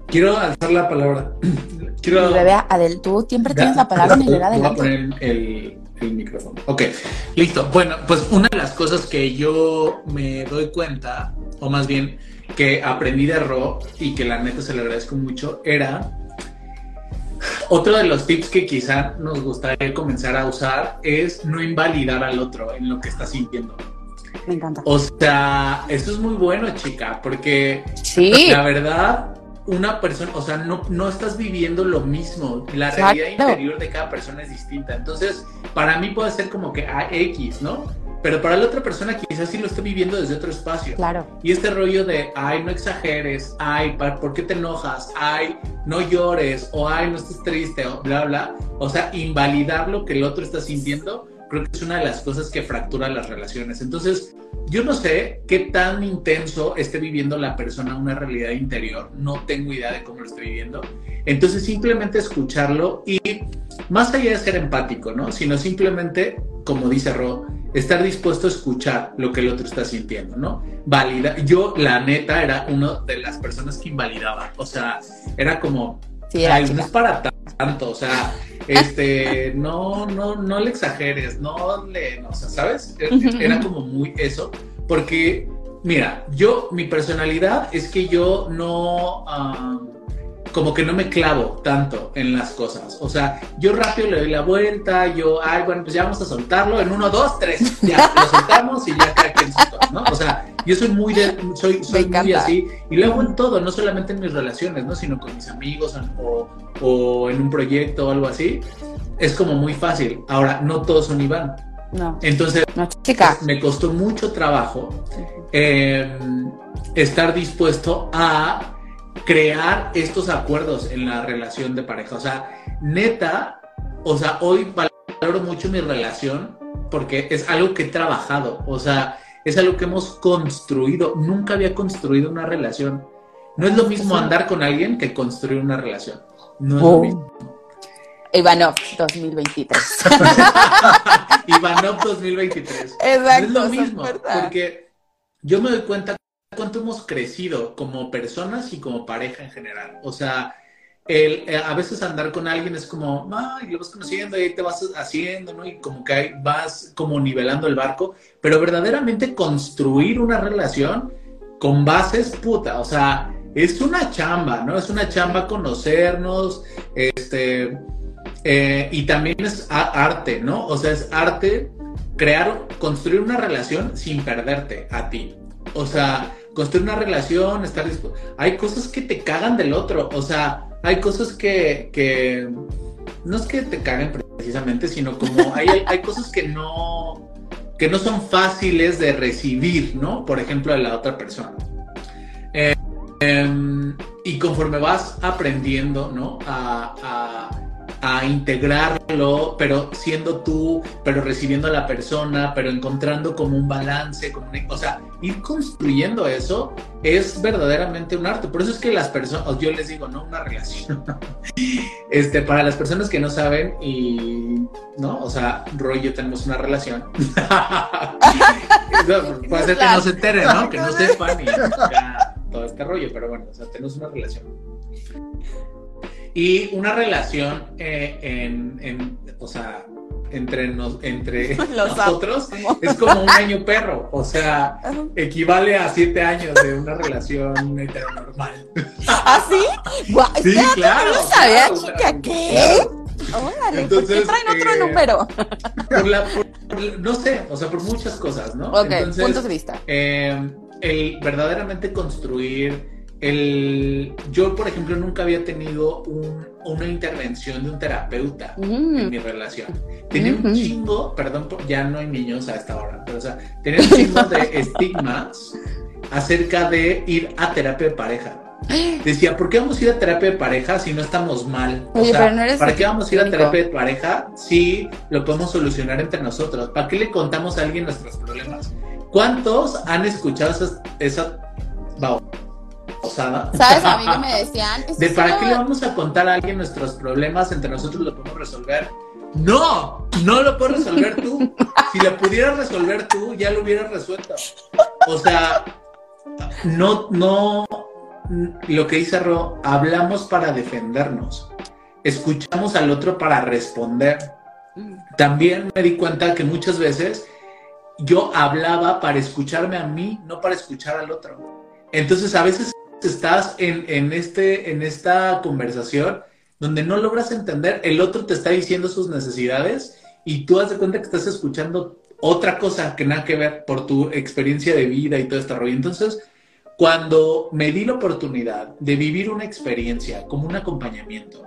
Quiero alzar la palabra. Quiero. Bebé Adel, tú siempre tienes la palabra en el era Voy a poner el, el micrófono. Ok, listo. Bueno, pues una de las cosas que yo me doy cuenta, o más bien que aprendí de Ro y que la neta se le agradezco mucho, era otro de los tips que quizá nos gustaría comenzar a usar es no invalidar al otro en lo que está sintiendo. Me encanta. O sea, eso es muy bueno, chica, porque Sí, la verdad, una persona, o sea, no, no estás viviendo lo mismo. La Exacto. realidad interior de cada persona es distinta. Entonces, para mí puede ser como que AX, ¿no? Pero para la otra persona quizás sí lo esté viviendo desde otro espacio. claro. Y este rollo de, ay, no exageres, ay, ¿por qué te enojas? Ay, no llores, o ay, no estés triste, o bla, bla. O sea, invalidar lo que el otro está sintiendo, creo que es una de las cosas que fractura las relaciones. Entonces, yo no sé qué tan intenso esté viviendo la persona una realidad interior, no tengo idea de cómo lo esté viviendo. Entonces, simplemente escucharlo y más allá de ser empático, ¿no? Sino simplemente, como dice Ro, estar dispuesto a escuchar lo que el otro está sintiendo, ¿no? Valida. Yo, la neta, era una de las personas que invalidaba. O sea, era como, Sí, era Ay, no es para tanto, o sea, este, no, no, no le exageres, no le, no, o sea, ¿sabes? Era como muy eso, porque, mira, yo, mi personalidad es que yo no, ah, como que no me clavo tanto en las cosas, o sea, yo rápido le doy la vuelta, yo, ay, bueno, pues ya vamos a soltarlo en uno, dos, tres, ya, lo soltamos y ya cada quien cosas, ¿no? O sea, yo soy muy de, soy, soy muy así, y lo hago en todo, no solamente en mis relaciones, ¿no? Sino con mis amigos o, o en un proyecto o algo así. Es como muy fácil. Ahora, no todos son Iván. No, Entonces, no, chica. me costó mucho trabajo eh, estar dispuesto a crear estos acuerdos en la relación de pareja. O sea, neta, o sea, hoy valoro mucho mi relación porque es algo que he trabajado. O sea, es algo que hemos construido. Nunca había construido una relación. No es lo mismo andar con alguien que construir una relación. No es lo Oh. mismo. Ivanov 2023. Ivanov 2023. Exacto. No es lo mismo, porque yo me doy cuenta cuánto hemos crecido como personas y como pareja en general. O sea, el, eh, a veces andar con alguien es como, ay, lo vas conociendo y te vas haciendo, ¿no? Y como que vas como nivelando el barco, pero verdaderamente construir una relación con bases, puta, o sea, es una chamba, ¿no? Es una chamba conocernos, este, eh, y también es arte, ¿no? O sea, es arte crear, construir una relación sin perderte a ti. O sea, construir una relación, estar dispu- Hay cosas que te cagan del otro, o sea, hay cosas que, que no es que te caguen precisamente, sino como hay, hay cosas que no, que no son fáciles de recibir, ¿no? Por ejemplo, de la otra persona. Eh, em, y conforme vas aprendiendo, ¿no? A, a- a integrarlo, pero siendo tú, pero recibiendo a la persona, pero encontrando como un balance, como una- o sea, ir construyendo eso es verdaderamente un arte. Por eso es que las personas, yo les digo, no una relación. Este, para las personas que no saben y, ¿no? O sea, Roy y yo tenemos una relación. No, Puede ser que no se enteren, ¿no? Que no sepan y ya todo este rollo, pero bueno, o sea, tenemos una relación. Y una relación eh, en, en, o sea, entre, nos, entre Los nosotros amo. es como un año perro, o sea, equivale a siete años de una relación heteronormal. Guau, Sí, espérate, claro, No sabía, claro, chica, claro, ¿qué? claro. Órale, ¿por qué Entonces, traen otro eh, número? Por la, por- no sé, o sea, por muchas cosas, ¿no? Ok, Entonces, puntos de vista. eh, el verdaderamente construir el yo por ejemplo nunca había tenido un- una intervención de un terapeuta en Mm, mi relación tenía un chingo perdón ya no hay niños a esta hora pero o sea tenía un chingo de estigmas acerca de ir a terapia de pareja decía ¿por qué vamos a ir a terapia de pareja si no estamos mal? O Oye, sea, no ¿para qué vamos a ir a terapia de pareja si lo podemos solucionar entre nosotros? ¿Para qué le contamos a alguien nuestros problemas? ¿Cuántos han escuchado esa, esa ¿Sabes? A mí que me decían. "Eso De para qué le vamos a contar a alguien nuestros problemas, entre nosotros lo podemos resolver. No, no lo puedes resolver tú. Si lo pudieras resolver tú, ya lo hubieras resuelto. O sea, no, no, lo que dice Ro, hablamos para defendernos. Escuchamos al otro para responder. También me di cuenta que muchas veces yo hablaba para escucharme a mí, no para escuchar al otro. Entonces a veces estás en, en, este, en esta conversación donde no logras entender, el otro te está diciendo sus necesidades y tú has de cuenta que estás escuchando otra cosa que nada que ver por tu experiencia de vida y todo este rollo. Entonces, cuando me di la oportunidad de vivir una experiencia como un acompañamiento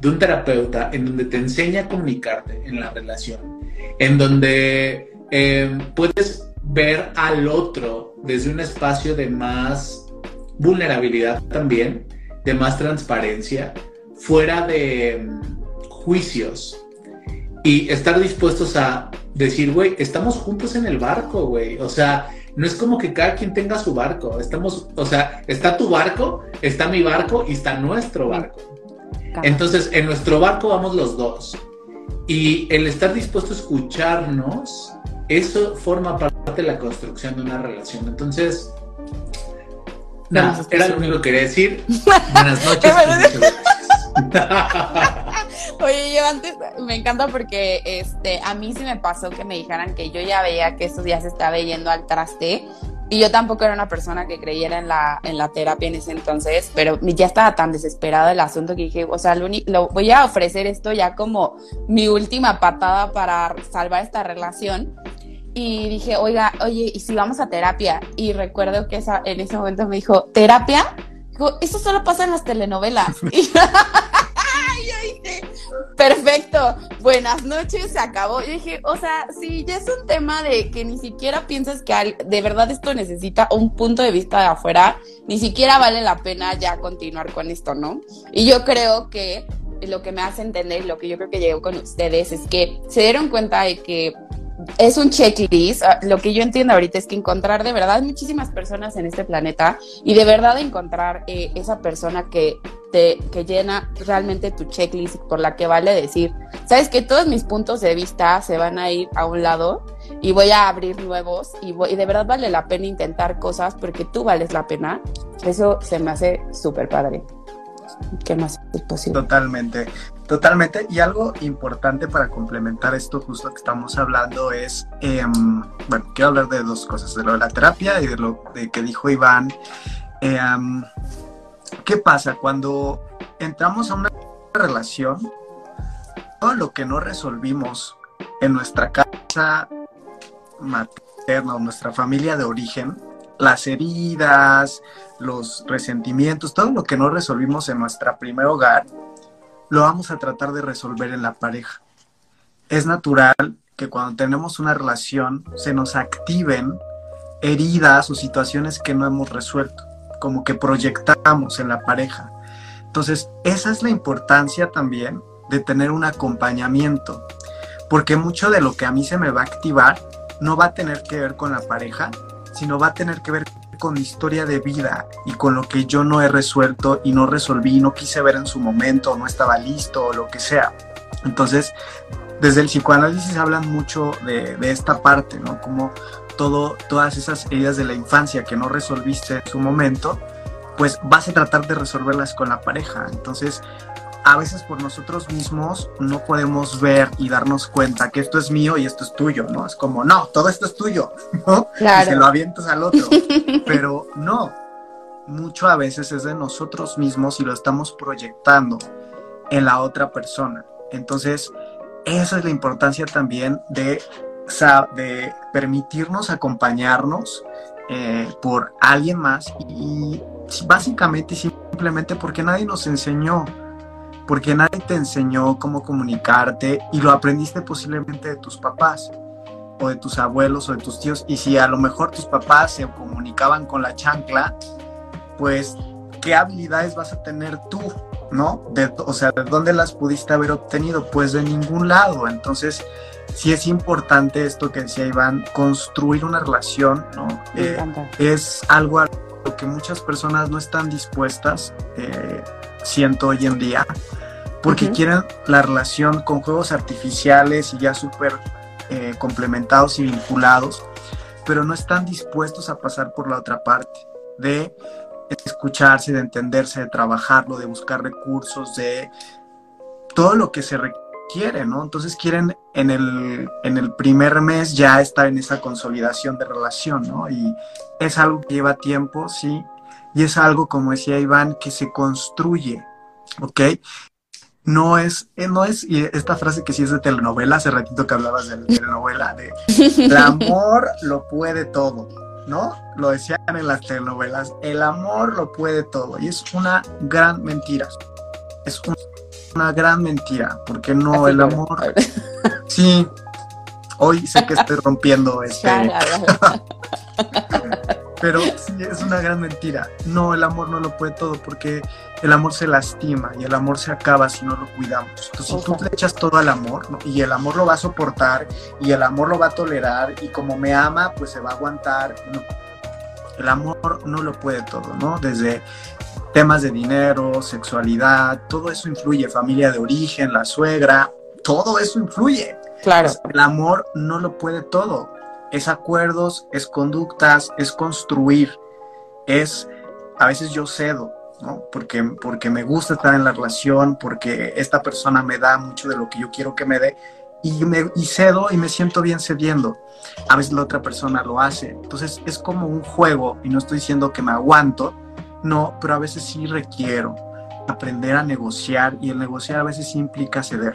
de un terapeuta en donde te enseña a comunicarte en la relación, en donde eh, puedes ver al otro desde un espacio de más vulnerabilidad también, de más transparencia, fuera de mm, juicios y estar dispuestos a decir, güey, estamos juntos en el barco, güey. O sea, no es como que cada quien tenga su barco. Estamos, o sea, está tu barco, está mi barco y está nuestro barco. Entonces, en nuestro barco vamos los dos. Y el estar dispuesto a escucharnos, eso forma parte de la construcción de una relación. Entonces, a era lo único que quería decir. Buenas noches. Oye, yo antes me encanta porque este a mí sí me pasó que me dijeran que yo ya veía que esos días estaba yendo al traste y yo tampoco era una persona que creyera en la, en la terapia en ese entonces, pero ya estaba tan desesperado el asunto que dije, o sea, lo, lo voy a ofrecer esto ya como mi última patada para salvar esta relación. Y dije, oiga, oye, ¿y si vamos a terapia? Y recuerdo que en ese momento me dijo, ¿terapia? Dijo, eso solo pasa en las telenovelas. Y yo, dije, perfecto, buenas noches, se acabó. Yo dije, o sea, sí, ya es un tema de que ni siquiera piensas que de verdad esto necesita un punto de vista de afuera, ni siquiera vale la pena ya continuar con esto, ¿no? Y yo creo que lo que me hace entender, lo que yo creo que llegó con ustedes, es que se dieron cuenta de que es un checklist. Ah, Lo que yo entiendo ahorita es que encontrar de verdad muchísimas personas en este planeta y de verdad encontrar eh, esa persona que te que llena realmente tu checklist por la que vale decir, sabes que todos mis puntos de vista se van a ir a un lado y voy a abrir nuevos y, voy- y de verdad vale la pena intentar cosas porque tú vales la pena. Eso se me hace súper padre. ¿Qué más es posible? Totalmente, totalmente. Y algo importante para complementar esto justo que estamos hablando es, em, bueno, quiero hablar de dos cosas, de lo de la terapia y de lo de que dijo Iván. Em, ¿Qué pasa cuando entramos a una relación? Todo lo que no resolvimos en nuestra casa materna o nuestra familia de origen, las heridas, los resentimientos, todo lo que no resolvimos en nuestra primer hogar, lo vamos a tratar de resolver en la pareja. Es natural que cuando tenemos una relación se nos activen heridas o situaciones que no hemos resuelto, como que proyectamos en la pareja. Entonces, esa es la importancia también de tener un acompañamiento, porque mucho de lo que a mí se me va a activar no va a tener que ver con la pareja, sino va a tener que ver con historia de vida y con lo que yo no he resuelto y no resolví, no quise ver en su momento, no estaba listo o lo que sea. Entonces, desde el psicoanálisis hablan mucho de, de esta parte, ¿no? Como todo, todas esas heridas de la infancia que no resolviste en su momento, pues vas a tratar de resolverlas con la pareja. Entonces, a veces por nosotros mismos no podemos ver y darnos cuenta que esto es mío y esto es tuyo, ¿no? Es como, no, todo esto es tuyo, ¿no? Claro. Y se lo avientas al otro. Pero no, mucho a veces es de nosotros mismos y lo estamos proyectando en la otra persona. Entonces, esa es la importancia también de, de permitirnos acompañarnos eh, por alguien más y, y básicamente simplemente porque nadie nos enseñó porque nadie te enseñó cómo comunicarte y lo aprendiste posiblemente de tus papás o de tus abuelos o de tus tíos. Y si a lo mejor tus papás se comunicaban con la chancla, pues, ¿qué habilidades vas a tener tú? ¿No? De, o sea, ¿de dónde las pudiste haber obtenido? Pues de ningún lado. Entonces, sí es importante esto que decía Iván, construir una relación, ¿no? Eh, es algo a lo que muchas personas no están dispuestas. Eh, siento hoy en día, porque uh -huh. quieren la relación con juegos artificiales y ya súper eh, complementados y vinculados, pero no están dispuestos a pasar por la otra parte, de escucharse, de entenderse, de trabajarlo, de buscar recursos, de todo lo que se requiere, ¿no? Entonces quieren en el, en el primer mes ya estar en esa consolidación de relación, ¿no? Y es algo que lleva tiempo, sí, y es algo, como decía Iván, que se construye, ¿ok? No es, no es, y esta frase que sí es de telenovela, hace ratito que hablabas de la telenovela, de el amor lo puede todo, ¿no? Lo decían en las telenovelas, el amor lo puede todo, y es una gran mentira, es una, una gran mentira, porque no, Así el amor, sí, hoy sé que estoy rompiendo este... Pero es una gran mentira. No, el amor no lo puede todo porque el amor se lastima y el amor se acaba si no lo cuidamos. Entonces, si tú le echas todo al amor ¿no? y el amor lo va a soportar y el amor lo va a tolerar y como me ama, pues se va a aguantar. No. El amor no lo puede todo, ¿no? Desde temas de dinero, sexualidad, todo eso influye. Familia de origen, la suegra, todo eso influye. Claro. El amor no lo puede todo es acuerdos, es conductas, es construir, es a veces yo cedo, ¿no? Porque, porque me gusta estar en la relación, porque esta persona me da mucho de lo que yo quiero que me dé y, me, y cedo y me siento bien cediendo. A veces la otra persona lo hace. Entonces es como un juego y no estoy diciendo que me aguanto, no, pero a veces sí requiero aprender a negociar y el negociar a veces sí implica ceder.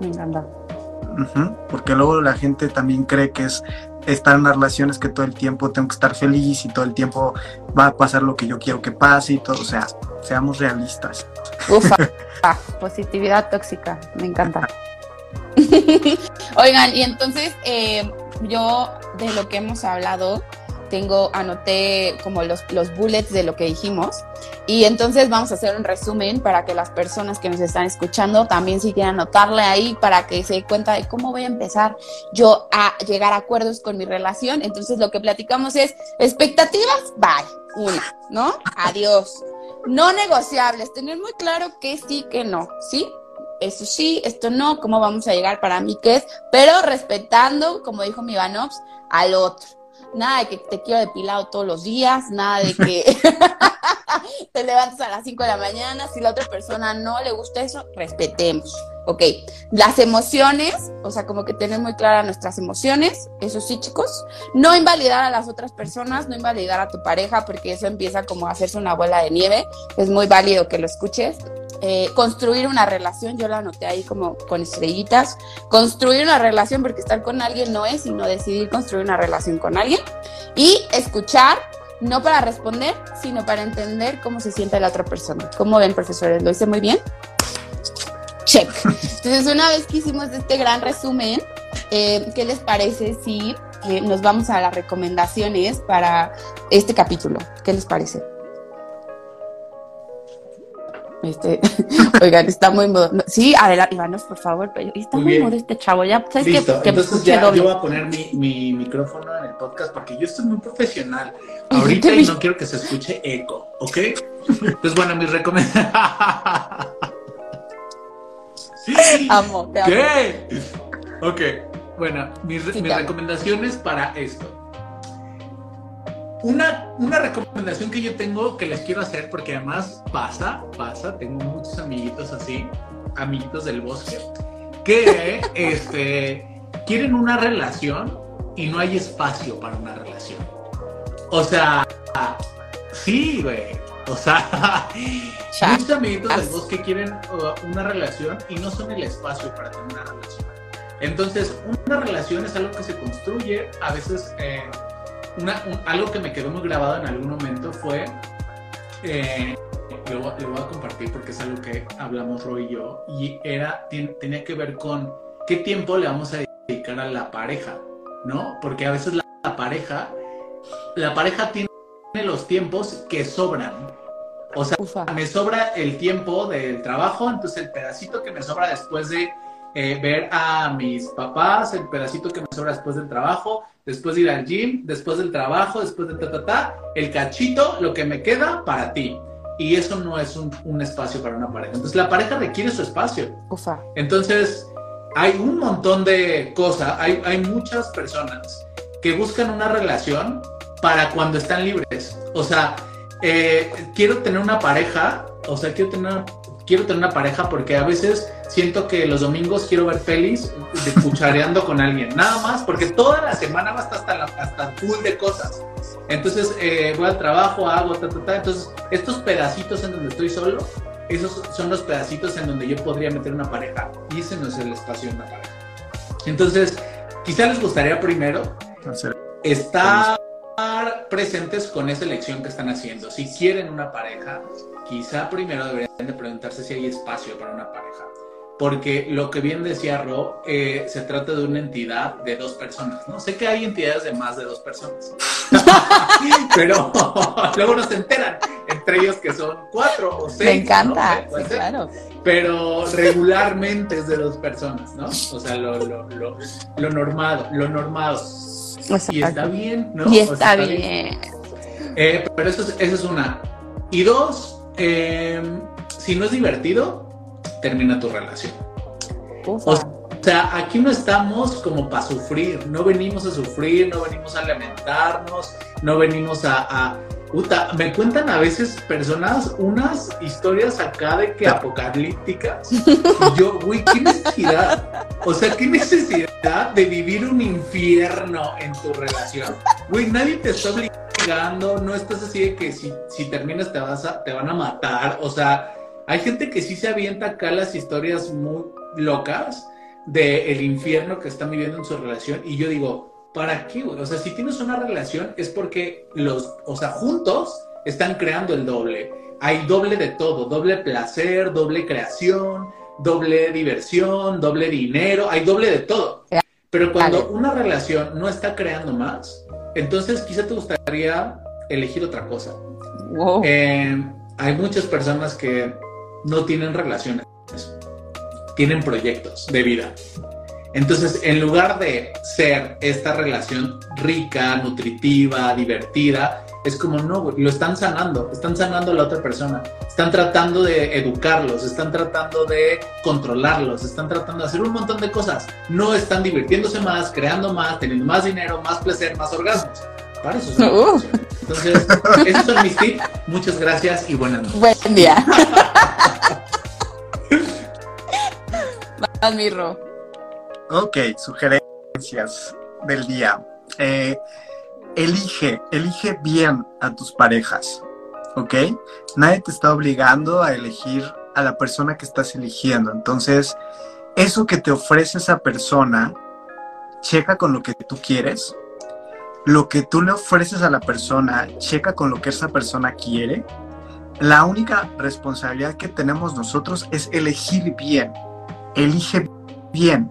Me encanta. Uh -huh, porque luego la gente también cree que es estar en las relaciones que todo el tiempo tengo que estar feliz y todo el tiempo va a pasar lo que yo quiero que pase y todo, o sea, seamos realistas. Ufa, positividad tóxica, me encanta. Oigan, y entonces eh, yo de lo que hemos hablado, tengo, anoté como los, los bullets de lo que dijimos. Y entonces vamos a hacer un resumen para que las personas que nos están escuchando también si quieran anotarle ahí para que se dé cuenta de cómo voy a empezar yo a llegar a acuerdos con mi relación. Entonces lo que platicamos es expectativas, bye, una, ¿no? Adiós. No negociables, tener muy claro que sí, que no, ¿sí? Eso sí, esto no, cómo vamos a llegar para mí, qué es, pero respetando, como dijo mi Vanops, al otro nada de que te quiero depilado todos los días, nada de que te levantes a las 5 de la mañana, si la otra persona no le gusta eso, respetemos. Ok, las emociones, o sea, como que tener muy claras nuestras emociones, eso sí, chicos, no invalidar a las otras personas, no invalidar a tu pareja, porque eso empieza como a hacerse una bola de nieve, es muy válido que lo escuches. Eh, construir una relación, yo la anoté ahí como con estrellitas, construir una relación, porque estar con alguien no es, sino decidir construir una relación con alguien, y escuchar, no para responder, sino para entender cómo se siente la otra persona. ¿Cómo ven, profesores? ¿Lo hice muy bien? Check. Entonces, una vez que hicimos este gran resumen, eh, ¿qué les parece si eh, nos vamos a las recomendaciones para este capítulo? ¿Qué les parece? Este, oigan, está muy modo. Sí, adelante, Ivanos, por favor. Está Muy muy, este chavo. Ya, ¿sabes? Listo, Que entonces escuche ya yo voy a poner mi, mi micrófono en el podcast porque yo estoy muy profesional ahorita y no quiero que se escuche eco, ¿ok? Entonces, bueno, mis recomendaciones... Amo, te amo. ¿Qué? Ok, bueno, mis, Sí, recomendaciones para esto. Una, una recomendación que yo tengo que les quiero hacer, porque además pasa, pasa, tengo muchos amiguitos así, amiguitos del bosque, que este, quieren una relación y no hay espacio para una relación. O sea, sí, güey. O sea, muchos amiguitos del bosque quieren una relación y no son el espacio para tener una relación. Entonces, una relación es algo que se construye, a veces eh, una- un- algo que me quedó muy grabado en algún momento fue, eh, lo, voy- lo voy a compartir porque es algo que hablamos Roy y yo, y era, tenía que ver con qué tiempo le vamos a dedicar a la pareja, ¿no? Porque a veces la, la pareja, la pareja tiene los tiempos que sobran. O sea, Ufa. me sobra el tiempo del trabajo, entonces el pedacito que me sobra después de eh, ver a mis papás, el pedacito que me sobra después del trabajo, después de ir al gym, después del trabajo, después de ta, ta, ta, el cachito, lo que me queda para ti. Y eso no es un, un espacio para una pareja. Entonces la pareja requiere su espacio. Ufa. Entonces, hay un montón de cosas, hay, hay muchas personas que buscan una relación para cuando están libres. O sea, eh, quiero tener una pareja, o sea, quiero tener, quiero tener una pareja porque a veces siento que los domingos quiero ver pelis de cuchareando con alguien, nada más, porque toda la semana va a estar hasta, la, hasta full de cosas. Entonces, eh, voy al trabajo, hago, ta, ta, ta. Entonces, estos pedacitos en donde estoy solo, esos son los pedacitos en donde yo podría meter una pareja y ese no es el espacio de una pareja. Entonces, quizá les gustaría primero Hacer- estar presentes con esa elección que están haciendo. Si quieren una pareja, quizá primero deberían de preguntarse si hay espacio para una pareja. Porque lo que bien decía Ro, eh, se trata de una entidad de dos personas, ¿no? Sé que hay entidades de más de dos personas, pero luego no se enteran entre ellos que son cuatro o seis. Me encanta. ¿no? Sí, claro. pero regularmente es de dos personas, ¿no? O sea, lo, lo, lo, lo normado, lo normado. Y está bien, ¿no? Y O está bien. Eh, pero eso es, eso es una. Y dos, eh, si no es divertido, termina tu relación. Ufa. O sea, aquí no estamos como para sufrir, no venimos a sufrir, no venimos a lamentarnos, no venimos a... me cuentan a veces personas unas historias acá de que apocalípticas. Y yo, güey, qué necesidad. O sea, qué necesidad de vivir un infierno en tu relación. Güey, nadie te está obligando, no estás así de que si, si terminas te, vas a, te van a matar. O sea, hay gente que sí se avienta acá las historias muy locas del el infierno que están viviendo en su relación y yo digo, ¿para qué? güey? O sea, si tienes una relación es porque los, o sea, juntos están creando el doble. Hay doble de todo, doble placer, doble creación, doble diversión, doble dinero, hay doble de todo. Pero cuando una relación no está creando más, entonces quizá te gustaría elegir otra cosa. Wow. Eh, hay muchas personas que no tienen relaciones, tienen proyectos de vida. Entonces, en lugar de ser esta relación rica, nutritiva, divertida, es como no, güey, lo están sanando, están sanando a la otra persona, están tratando de educarlos, están tratando de controlarlos, están tratando de hacer un montón de cosas. No están divirtiéndose más, creando más, teniendo más dinero, más placer, más orgasmos. Para eso es una Uh. Entonces, esos son mis tips. Muchas gracias y buenas noches. Buen día. Vas, Mirro. Ok, sugerencias del día. Eh, elige, elige bien a tus parejas, ¿ok? Nadie te está obligando a elegir a la persona que estás eligiendo. Entonces, eso que te ofrece esa persona, checa con lo que tú quieres. Lo que tú le ofreces a la persona, checa con lo que esa persona quiere. La única responsabilidad que tenemos nosotros es elegir bien. Elige bien.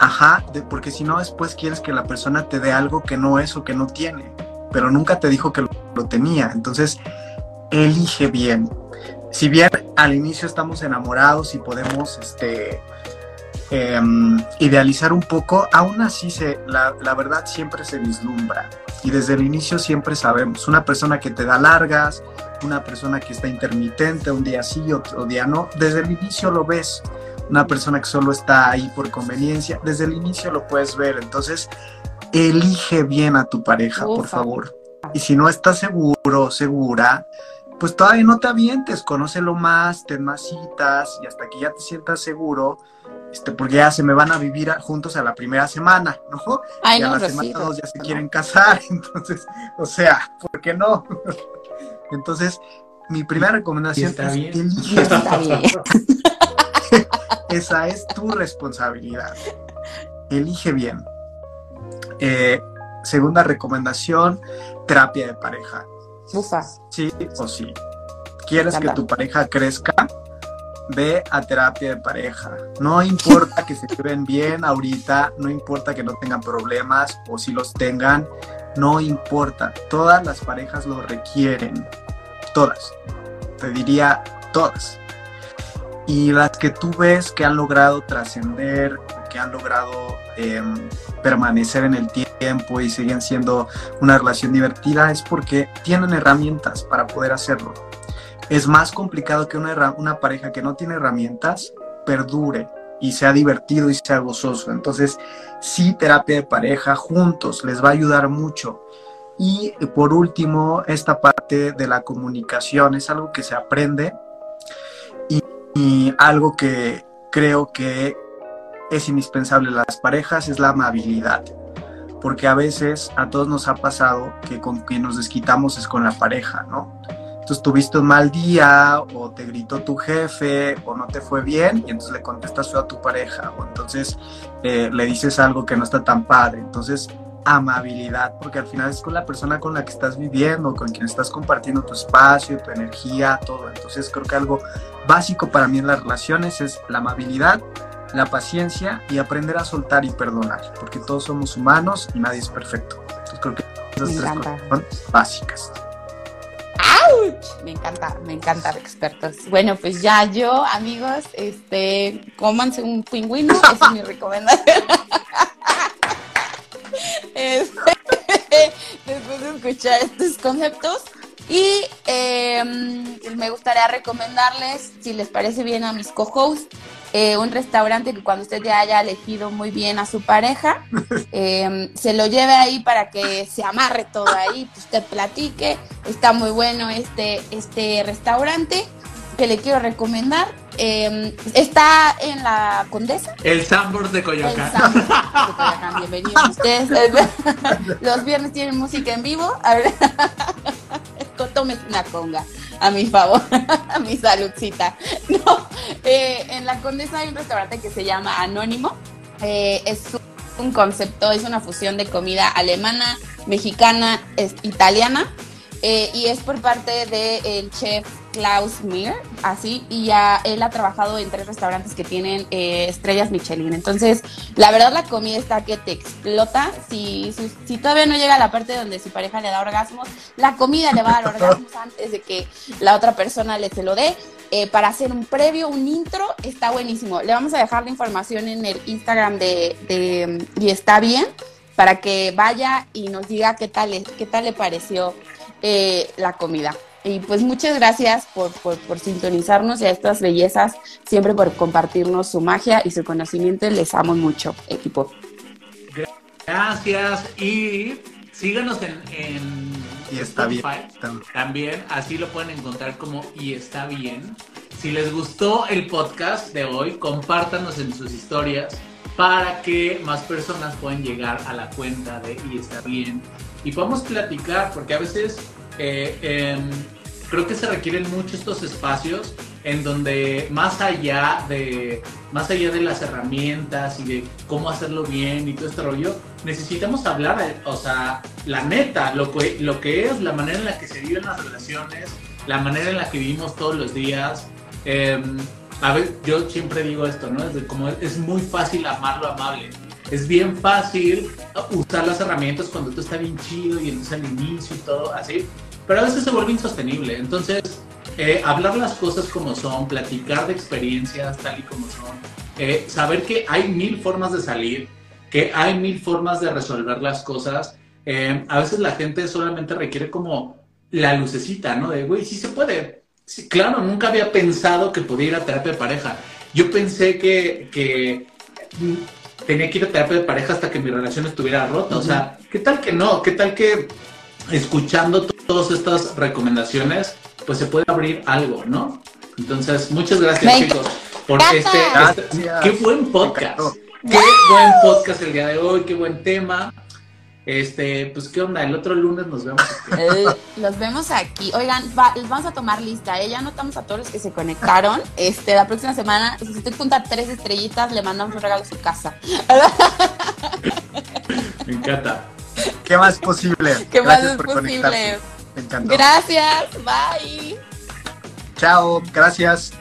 Ajá, porque si no después quieres que la persona te dé algo que no es o que no tiene, pero nunca te dijo que lo, tenía. Entonces, elige bien. si bien al inicio estamos enamorados y podemos este, em, idealizar un poco, aún así se, la, la verdad siempre se vislumbra. Y desde el inicio siempre sabemos, una persona que te da largas, una persona que está intermitente, un día sí, otro día no, desde el inicio lo ves. Una persona que solo está ahí por conveniencia, desde el inicio lo puedes ver. Entonces, elige bien a tu pareja, por favor. Y si no estás seguro, segura, pues todavía no te avientes, conócelo más, ten más citas y hasta que ya te sientas seguro, este, porque ya se me van a vivir a- juntos a la primera semana, ¿no? Ay, y a no, la semana Rocío. todos ya se quieren casar, entonces, o sea, ¿por qué no? Entonces, mi primera recomendación está es bien. elige Está bien. esa es tu responsabilidad. Elige bien. Eh, segunda recomendación, terapia de pareja. Ufa. Sí o sí. ¿Quieres que tu pareja crezca? Ve a terapia de pareja. No importa que se lleven bien ahorita, no importa que no tengan problemas o si los tengan, no importa. Todas las parejas lo requieren. Todas. Te diría todas. Y las que tú ves que han logrado trascender, que han logrado em, permanecer en el tiempo y siguen siendo una relación divertida es porque tienen herramientas para poder hacerlo. Es más complicado que una, una pareja que no tiene herramientas perdure y sea divertido y sea gozoso. Entonces, sí, terapia de pareja juntos les va a ayudar mucho. Y eh, por último, esta parte de la comunicación es algo que se aprende y, algo que creo que es indispensable en las parejas es la amabilidad porque a veces a todos nos ha pasado que con quien nos desquitamos es con la pareja, ¿no? Entonces tuviste un mal día o te gritó tu jefe o no te fue bien y entonces le contestas feo a tu pareja o entonces eh, le dices algo que no está tan padre. Entonces amabilidad, porque al final es con la persona con la que estás viviendo, con quien estás compartiendo tu espacio, tu energía, todo. Entonces creo que algo básico para mí en las relaciones es la amabilidad la paciencia y aprender a soltar y perdonar, porque todos somos humanos y nadie es perfecto. Entonces creo que esas Me tres encanta. cosas son básicas. Me encanta, me encanta, expertos. Bueno, pues ya yo, amigos, este, cómanse un pingüino, esa es mi recomendación. Este, después de escuchar estos conceptos. Y eh, me gustaría recomendarles, si les parece bien a mis co-hosts, eh, un restaurante que cuando usted ya haya elegido muy bien a su pareja, eh, se lo lleve ahí para que se amarre todo ahí, que usted platique. Está muy bueno este, este restaurante que le quiero recomendar. Eh, está en la Condesa. El Sambors de El Coyoacán. Sam- de Coyoacán, Bienvenidos ustedes. Los viernes tienen música en vivo. A ver, tómese una conga a mi favor, a mi saludcita. No, eh, en la Condesa hay un restaurante que se llama Anónimo. Eh, es un concepto, es una fusión de comida alemana, mexicana, es- italiana. eh, y es por parte del chef Klaus Mir, así, y ya él ha trabajado en tres restaurantes que tienen eh, estrellas Michelin. Entonces, la verdad la comida está que te explota. Si, si, si todavía no llega a la parte donde su pareja le da orgasmos, la comida le va a dar orgasmos antes de que la otra persona le se lo dé. Eh, para hacer un previo, un intro, está buenísimo. Le vamos a dejar la información en el Instagram de, de Y está bien, para que vaya y nos diga qué tal, le- qué tal le pareció eh, la comida. Y pues muchas gracias por, por, por sintonizarnos y a estas bellezas, siempre por compartirnos su magia y su conocimiento. Les amo mucho, equipo. Gracias. Y síganos en, en Y está bien. Spotify. También, así lo pueden encontrar como Y está bien. Si les gustó el podcast de hoy, compártanos en sus historias para que más personas puedan llegar a la cuenta de Y está bien. Y podamos platicar, porque a veces eh, em, creo que se requieren mucho estos espacios en donde más allá de más allá de las herramientas y de cómo hacerlo bien y todo este rollo, necesitamos hablar, de- o sea, la neta, lo que, lo que es, la manera en la que se viven las relaciones, la manera en la que vivimos todos los días. Eh, a ver, yo siempre digo esto, ¿no? Es de como es muy fácil amar lo amable. Es bien fácil usar las herramientas cuando todo está bien chido y entonces al inicio y todo así, pero a veces se vuelve insostenible. Entonces, eh, hablar las cosas como son, platicar de experiencias tal y como son, eh, saber que hay mil formas de salir, que hay mil formas de resolver las cosas. Eh, a veces la gente solamente requiere como la lucecita, ¿no? De, güey, sí se puede. Sí, claro, nunca había pensado que podía ir a terapia de pareja. Yo pensé que, que tenía que ir a terapia de pareja hasta que mi relación estuviera rota. O sea, ¿qué tal que no? ¿Qué tal que escuchando todas estas recomendaciones, pues se puede abrir algo, ¿no? Entonces, muchas gracias, Me chicos, por este, este-. Qué buen podcast. Qué buen podcast el día de hoy, qué buen tema. Este, pues, ¿qué onda? El otro lunes nos vemos. aquí. Eh, Los vemos aquí. Oigan, va- les vamos a tomar lista. ¿eh? Ya anotamos a todos los que se conectaron. Este, la próxima semana, si usted junta tres estrellitas, le mandamos un regalo a su casa. Me encanta. ¿Qué más posible? ¿Qué más es por posible? conectarse. Me encantó. Gracias. Bye. Chao, gracias.